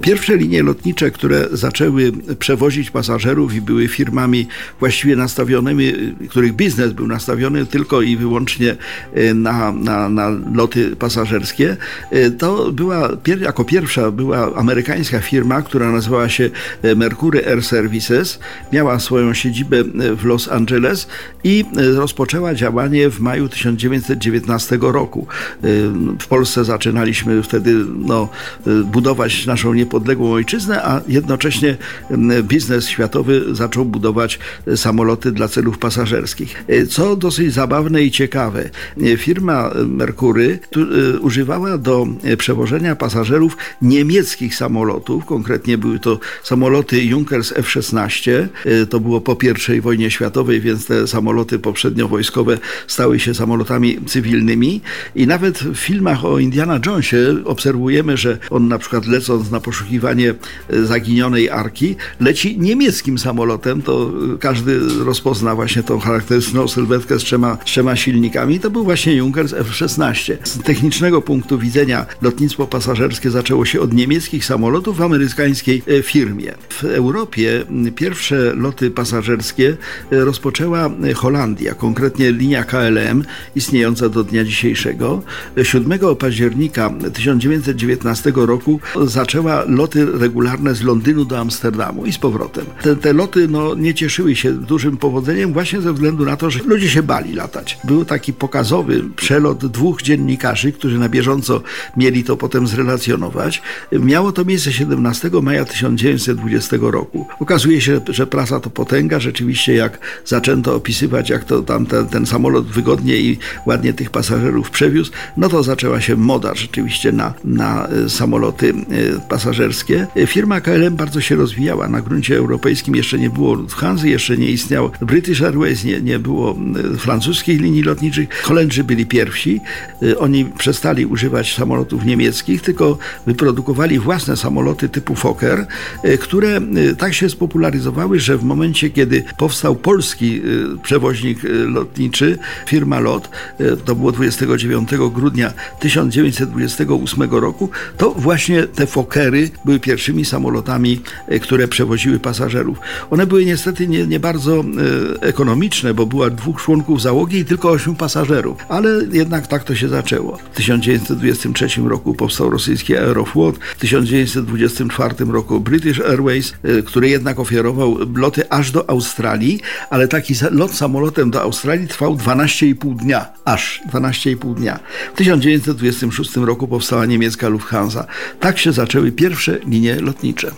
Pierwsze linie lotnicze, które zaczęły przewozić pasażerów i były firmami właściwie nastawionymi, których biznes był nastawiony tylko i wyłącznie e, na, na, na loty pasażerskie, e, to była, jako pierwsza była amerykańska firma, która nazywała się e, Mercury Air Services. Miała swoją siedzibę w Los Angeles i rozpoczęła działanie w maju 1919 roku. W Polsce zaczynaliśmy wtedy no, budować naszą niepodległość niepodległą ojczyznę, a jednocześnie biznes światowy zaczął budować e, samoloty dla celów pasażerskich. E, co dosyć zabawne i ciekawe, e, firma Mercury używała do przewożenia pasażerów niemieckich samolotów, konkretnie były to samoloty Junkers F-16, to było po I wojnie światowej, więc te samoloty poprzednio wojskowe stały się samolotami cywilnymi. I nawet w filmach o Indiana Jonesie obserwujemy, że on na przykład lecąc na poszukiwanie poszukiwanie e, zaginionej arki, leci niemieckim samolotem. To e, każdy rozpozna właśnie tą charakterystyczną sylwetkę z trzema, z trzema silnikami. To był właśnie Junkers F-16. Z technicznego punktu widzenia lotnictwo pasażerskie zaczęło się od niemieckich samolotów w amerykańskiej e, firmie. W Europie pierwsze loty pasażerskie rozpoczęła Holandia, konkretnie linia KLM istniejąca do dnia dzisiejszego. 7 października 1919 roku zaczęła loty regularne z Londynu do Amsterdamu i z powrotem. Te, te loty no, nie cieszyły się dużym powodzeniem właśnie ze względu na to, że ludzie się bali latać. Był taki pokazowy przelot dwóch dziennikarzy, którzy na bieżąco mieli to potem zrelacjonować. Miało to miejsce 17 maja 1920 roku. Okazuje się, że prasa to potęga. Rzeczywiście jak zaczęto opisywać, jak to tam ten, ten samolot wygodnie i ładnie tych pasażerów przewiózł, no to zaczęła się moda rzeczywiście na, na e, samoloty pasażerskie pasażerskie. Firma KLM bardzo się rozwijała. Na gruncie europejskim jeszcze nie było Lufthansa, jeszcze nie istniał British Airways, nie, nie było e, francuskich linii lotniczych. Holendrzy byli pierwsi. E, oni przestali używać samolotów niemieckich, tylko wyprodukowali własne samoloty typu Fokker, e, które tak się spopularyzowały, że w momencie, kiedy powstał polski przewoźnik lotniczy, firma LOT, to było 29 grudnia 1928 roku, to właśnie te Fokkery były pierwszymi samolotami, e, które przewoziły pasażerów. One były niestety nie, nie bardzo e, ekonomiczne, bo było dwóch członków załogi i tylko ośmiu pasażerów, ale jednak tak to się zaczęło. W 1923 roku powstał rosyjski Aeroflot, w 1924 roku British Airways, e, który jednak oferował loty aż do Australii, ale taki lot samolotem do Australii trwał 12,5 dnia, aż 12,5 dnia. W 1926 roku powstała niemiecka Lufthansa. Tak się zaczęły pierwsze linie lotnicze.